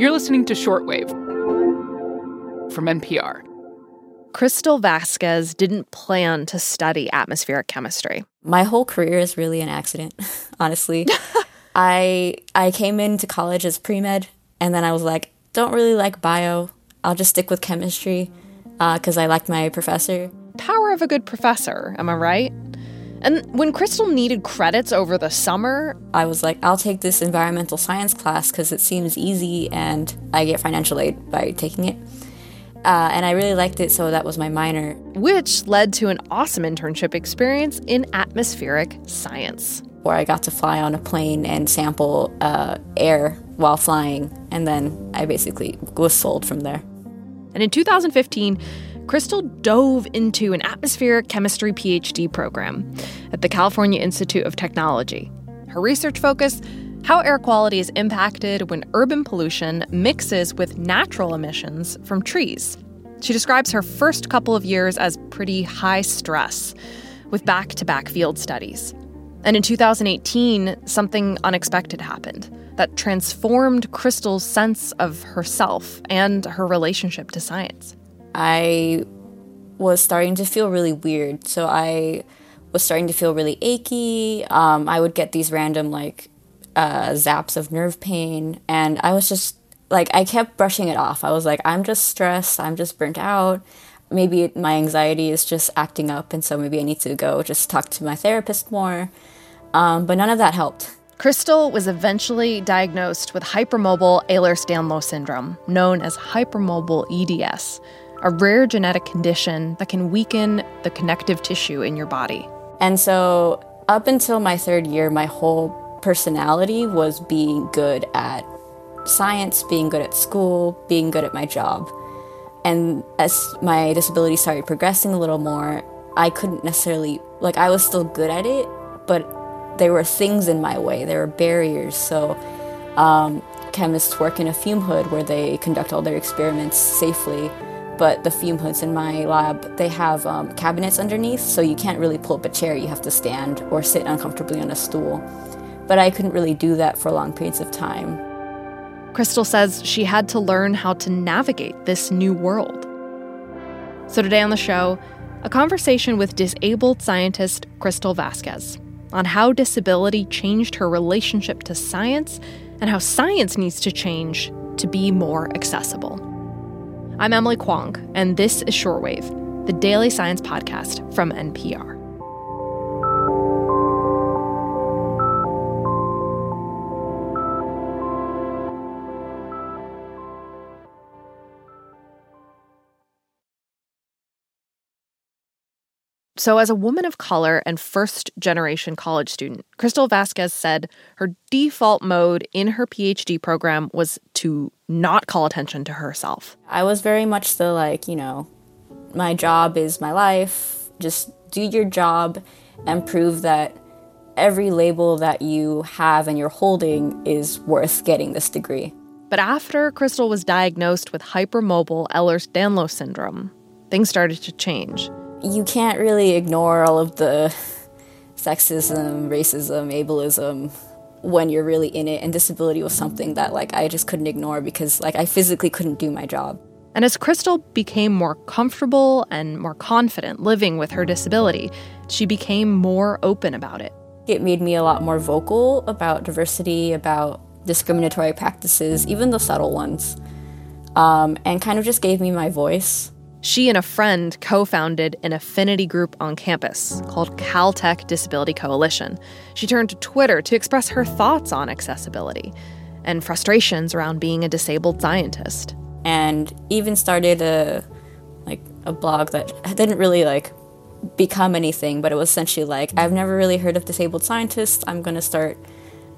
You're listening to Shortwave from NPR. Crystal Vasquez didn't plan to study atmospheric chemistry. My whole career is really an accident, honestly. I I came into college as pre-med and then I was like, don't really like bio. I'll just stick with chemistry because uh, I liked my professor. Power of a good professor, am I right? And when Crystal needed credits over the summer, I was like, I'll take this environmental science class because it seems easy and I get financial aid by taking it. Uh, and I really liked it, so that was my minor. Which led to an awesome internship experience in atmospheric science. Where I got to fly on a plane and sample uh, air while flying, and then I basically was sold from there. And in 2015, Crystal dove into an atmospheric chemistry PhD program at the California Institute of Technology. Her research focus how air quality is impacted when urban pollution mixes with natural emissions from trees. She describes her first couple of years as pretty high stress, with back to back field studies. And in 2018, something unexpected happened that transformed Crystal's sense of herself and her relationship to science. I was starting to feel really weird. So I was starting to feel really achy. Um, I would get these random, like, uh, zaps of nerve pain. And I was just like, I kept brushing it off. I was like, I'm just stressed. I'm just burnt out. Maybe my anxiety is just acting up. And so maybe I need to go just talk to my therapist more. Um, but none of that helped. Crystal was eventually diagnosed with hypermobile Ehlers Danlos syndrome, known as hypermobile EDS, a rare genetic condition that can weaken the connective tissue in your body. And so, up until my third year, my whole personality was being good at science, being good at school, being good at my job. And as my disability started progressing a little more, I couldn't necessarily, like, I was still good at it, but there were things in my way, there were barriers. So, um, chemists work in a fume hood where they conduct all their experiments safely. But the fume hoods in my lab, they have um, cabinets underneath, so you can't really pull up a chair. You have to stand or sit uncomfortably on a stool but I couldn't really do that for long periods of time. Crystal says she had to learn how to navigate this new world. So, today on the show, a conversation with disabled scientist Crystal Vasquez on how disability changed her relationship to science and how science needs to change to be more accessible. I'm Emily Kwong, and this is Shortwave, the daily science podcast from NPR. So, as a woman of color and first generation college student, Crystal Vasquez said her default mode in her PhD program was to not call attention to herself. I was very much the like, you know, my job is my life. Just do your job and prove that every label that you have and you're holding is worth getting this degree. But after Crystal was diagnosed with hypermobile Ehlers Danlos syndrome, things started to change you can't really ignore all of the sexism, racism, ableism when you're really in it and disability was something that like I just couldn't ignore because like I physically couldn't do my job. And as Crystal became more comfortable and more confident living with her disability, she became more open about it. It made me a lot more vocal about diversity, about discriminatory practices, even the subtle ones, um, and kind of just gave me my voice. She and a friend co founded an affinity group on campus called Caltech Disability Coalition. She turned to Twitter to express her thoughts on accessibility and frustrations around being a disabled scientist. And even started a like a blog that didn't really like become anything, but it was essentially like I've never really heard of disabled scientists. I'm going to start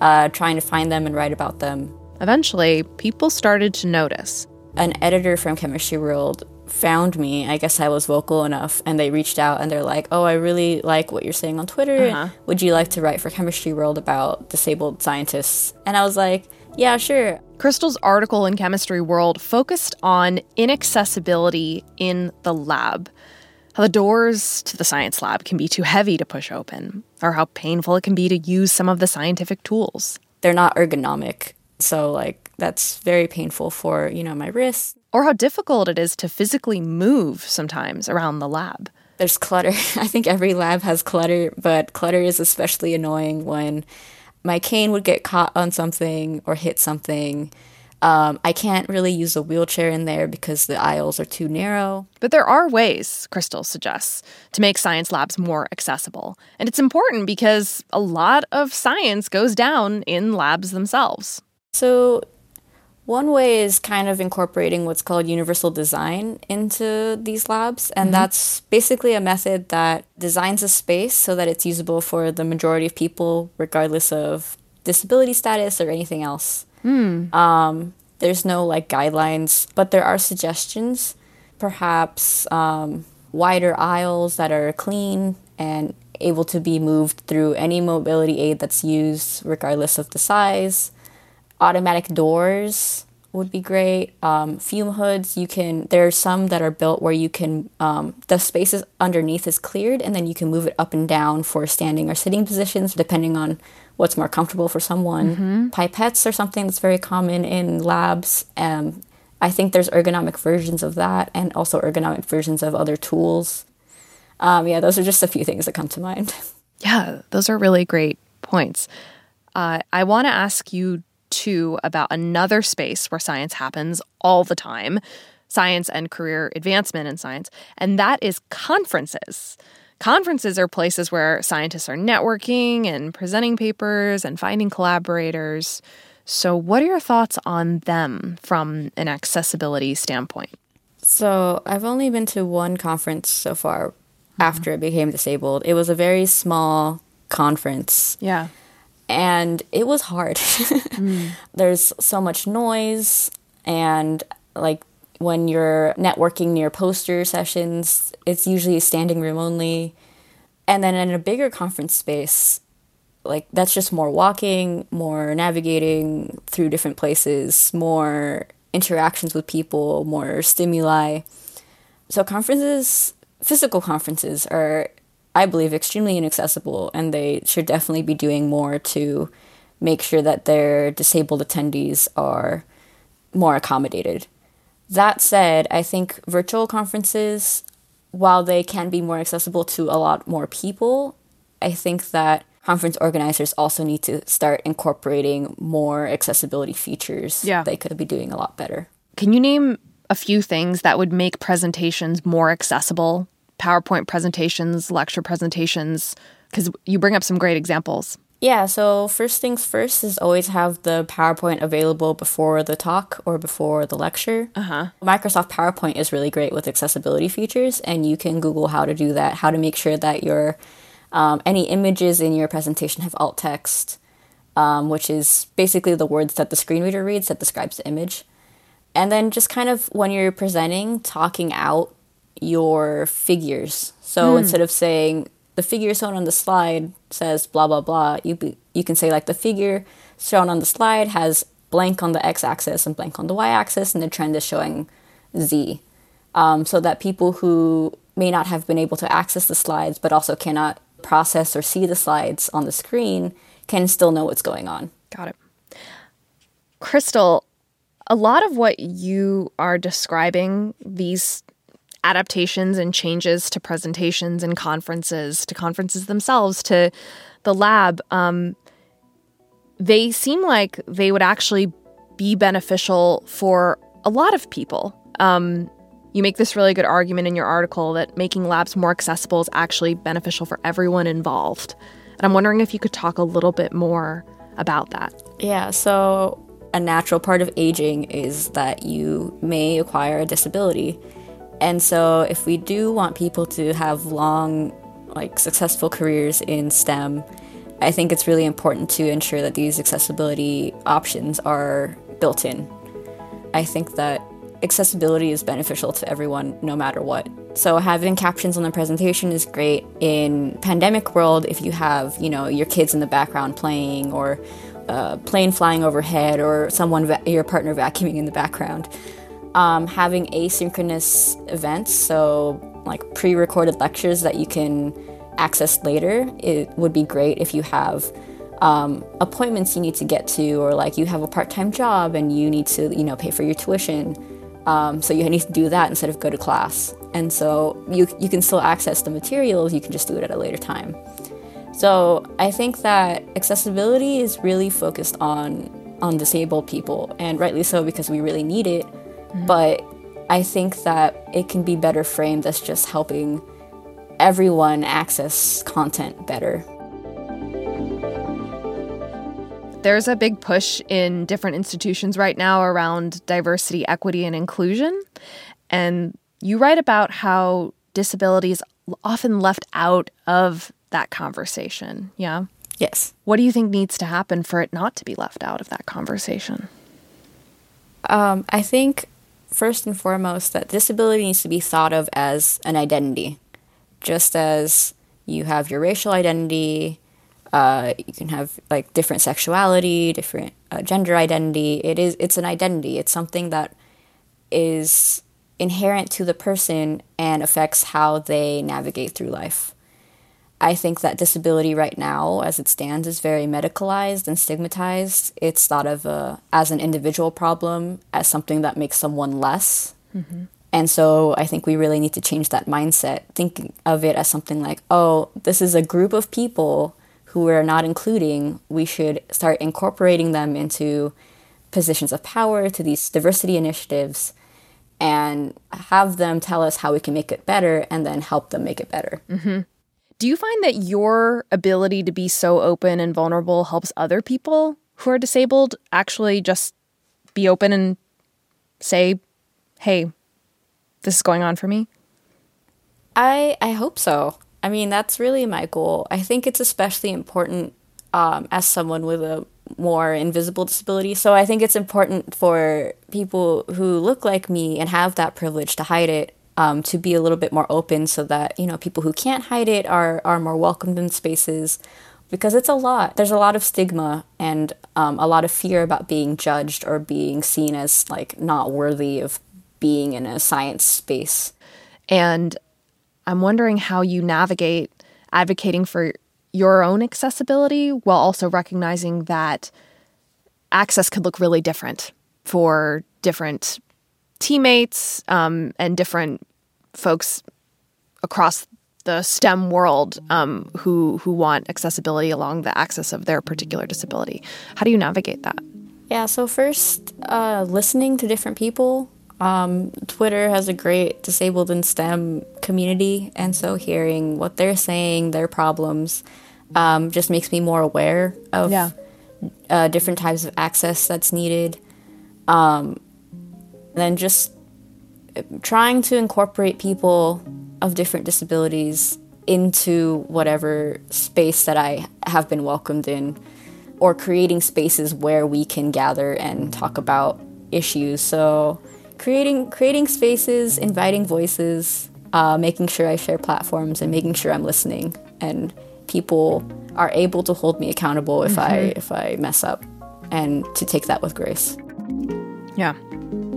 uh, trying to find them and write about them. Eventually, people started to notice. An editor from Chemistry World found me. I guess I was vocal enough, and they reached out and they're like, "Oh, I really like what you're saying on Twitter. Uh-huh. Would you like to write for Chemistry World about disabled scientists?" And I was like, "Yeah, sure." Crystal's article in Chemistry World focused on inaccessibility in the lab. How the doors to the science lab can be too heavy to push open, or how painful it can be to use some of the scientific tools. They're not ergonomic So, like, that's very painful for, you know, my wrists. Or how difficult it is to physically move sometimes around the lab. There's clutter. I think every lab has clutter, but clutter is especially annoying when my cane would get caught on something or hit something um, I can't really use a wheelchair in there because the aisles are too narrow. But there are ways, Crystal suggests, to make science labs more accessible. And it's important because a lot of science goes down in labs themselves. So, one way is kind of incorporating what's called universal design into these labs. And mm-hmm. that's basically a method that designs a space so that it's usable for the majority of people, regardless of disability status or anything else. Mm. Um, there's no like guidelines, but there are suggestions. Perhaps um, wider aisles that are clean and able to be moved through any mobility aid that's used, regardless of the size. Automatic doors would be great. Um, fume hoods, you can. There are some that are built where you can. Um, the spaces underneath is cleared, and then you can move it up and down for standing or sitting positions, depending on what's more comfortable for someone. Mm-hmm. Pipettes are something that's very common in labs. Um, I think there's ergonomic versions of that, and also ergonomic versions of other tools. Um, yeah, those are just a few things that come to mind. Yeah, those are really great points. Uh, I want to ask you too about another space where science happens all the time science and career advancement in science, and that is conferences. Conferences are places where scientists are networking and presenting papers and finding collaborators. So, what are your thoughts on them from an accessibility standpoint? So, I've only been to one conference so far mm-hmm. after I became disabled. It was a very small conference. Yeah. And it was hard. mm. There's so much noise, and like when you're networking near poster sessions, it's usually standing room only. And then in a bigger conference space, like that's just more walking, more navigating through different places, more interactions with people, more stimuli. So conferences, physical conferences are I believe extremely inaccessible and they should definitely be doing more to make sure that their disabled attendees are more accommodated. That said, I think virtual conferences, while they can be more accessible to a lot more people, I think that conference organizers also need to start incorporating more accessibility features. Yeah. They could be doing a lot better. Can you name a few things that would make presentations more accessible? PowerPoint presentations, lecture presentations, because you bring up some great examples. Yeah, so first things first is always have the PowerPoint available before the talk or before the lecture. Uh-huh. Microsoft PowerPoint is really great with accessibility features, and you can Google how to do that, how to make sure that your um, any images in your presentation have alt text, um, which is basically the words that the screen reader reads that describes the image. And then just kind of when you're presenting, talking out your figures. So mm. instead of saying the figure shown on the slide says blah blah blah, you be, you can say like the figure shown on the slide has blank on the x-axis and blank on the y-axis, and the trend is showing z, um, so that people who may not have been able to access the slides but also cannot process or see the slides on the screen can still know what's going on. Got it. Crystal, a lot of what you are describing, these adaptations and changes to presentations and conferences, to conferences themselves, to the lab, um, they seem like they would actually be beneficial for a lot of people. Um, you make this really good argument in your article that making labs more accessible is actually beneficial for everyone involved. And I'm wondering if you could talk a little bit more about that. Yeah, so a natural part of aging is that you may acquire a disability. And so, if we do want people to have long, like successful careers in STEM, I think it's really important to ensure that these accessibility options are built in. I think that accessibility is beneficial to everyone no matter what. So having captions on the presentation is great in pandemic world if you have, you know, your kids in the background playing or a plane flying overhead or someone va- your partner vacuuming in the background um, having asynchronous events, so like pre recorded lectures that you can access later, it would be great if you have um, appointments you need to get to, or like you have a part time job and you need to, you know, pay for your tuition. Um, so you need to do that instead of go to class. And so you, you can still access the materials, you can just do it at a later time. So I think that accessibility is really focused on on disabled people, and rightly so because we really need it. Mm-hmm. But I think that it can be better framed as just helping everyone access content better. There's a big push in different institutions right now around diversity, equity, and inclusion. And you write about how disability is often left out of that conversation. Yeah. Yes. What do you think needs to happen for it not to be left out of that conversation? Um, I think first and foremost that disability needs to be thought of as an identity, just as you have your racial identity, uh, you can have like different sexuality, different uh, gender identity. It is it's an identity. It's something that is inherent to the person and affects how they navigate through life. I think that disability right now, as it stands, is very medicalized and stigmatized. It's thought of uh, as an individual problem, as something that makes someone less. Mm-hmm. And so I think we really need to change that mindset, thinking of it as something like, oh, this is a group of people who we're not including, we should start incorporating them into positions of power, to these diversity initiatives, and have them tell us how we can make it better and then help them make it better. Mm-hmm. Do you find that your ability to be so open and vulnerable helps other people who are disabled actually just be open and say, hey, this is going on for me? I I hope so. I mean, that's really my goal. I think it's especially important um, as someone with a more invisible disability. So I think it's important for people who look like me and have that privilege to hide it um, to be a little bit more open so that, you know, people who can't hide it are, are more welcomed in spaces because it's a lot. There's a lot of stigma and um, a lot of fear about being judged or being seen as like not worthy of being in a science space. And I'm wondering how you navigate advocating for your own accessibility while also recognizing that access could look really different for different teammates um, and different folks across the STEM world um, who who want accessibility along the axis of their particular disability. How do you navigate that? Yeah. So first, uh, listening to different people um, Twitter has a great disabled in STEM community, and so hearing what they're saying, their problems, um, just makes me more aware of yeah. uh, different types of access that's needed. Um, then just trying to incorporate people of different disabilities into whatever space that I have been welcomed in, or creating spaces where we can gather and talk about issues. So creating creating spaces, inviting voices, uh, making sure I share platforms, and making sure I'm listening, and people are able to hold me accountable if mm-hmm. I if I mess up, and to take that with grace. Yeah.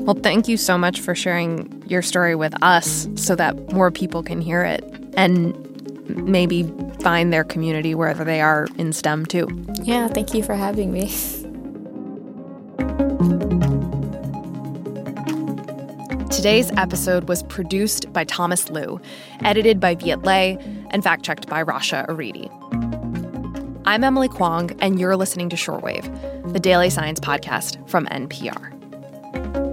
Well, thank you so much for sharing your story with us so that more people can hear it and maybe find their community wherever they are in STEM too. Yeah, thank you for having me. Today's episode was produced by Thomas Lu, edited by Viet Le, and fact checked by Rasha Aridi. I'm Emily Kwong, and you're listening to Shortwave, the daily science podcast from NPR.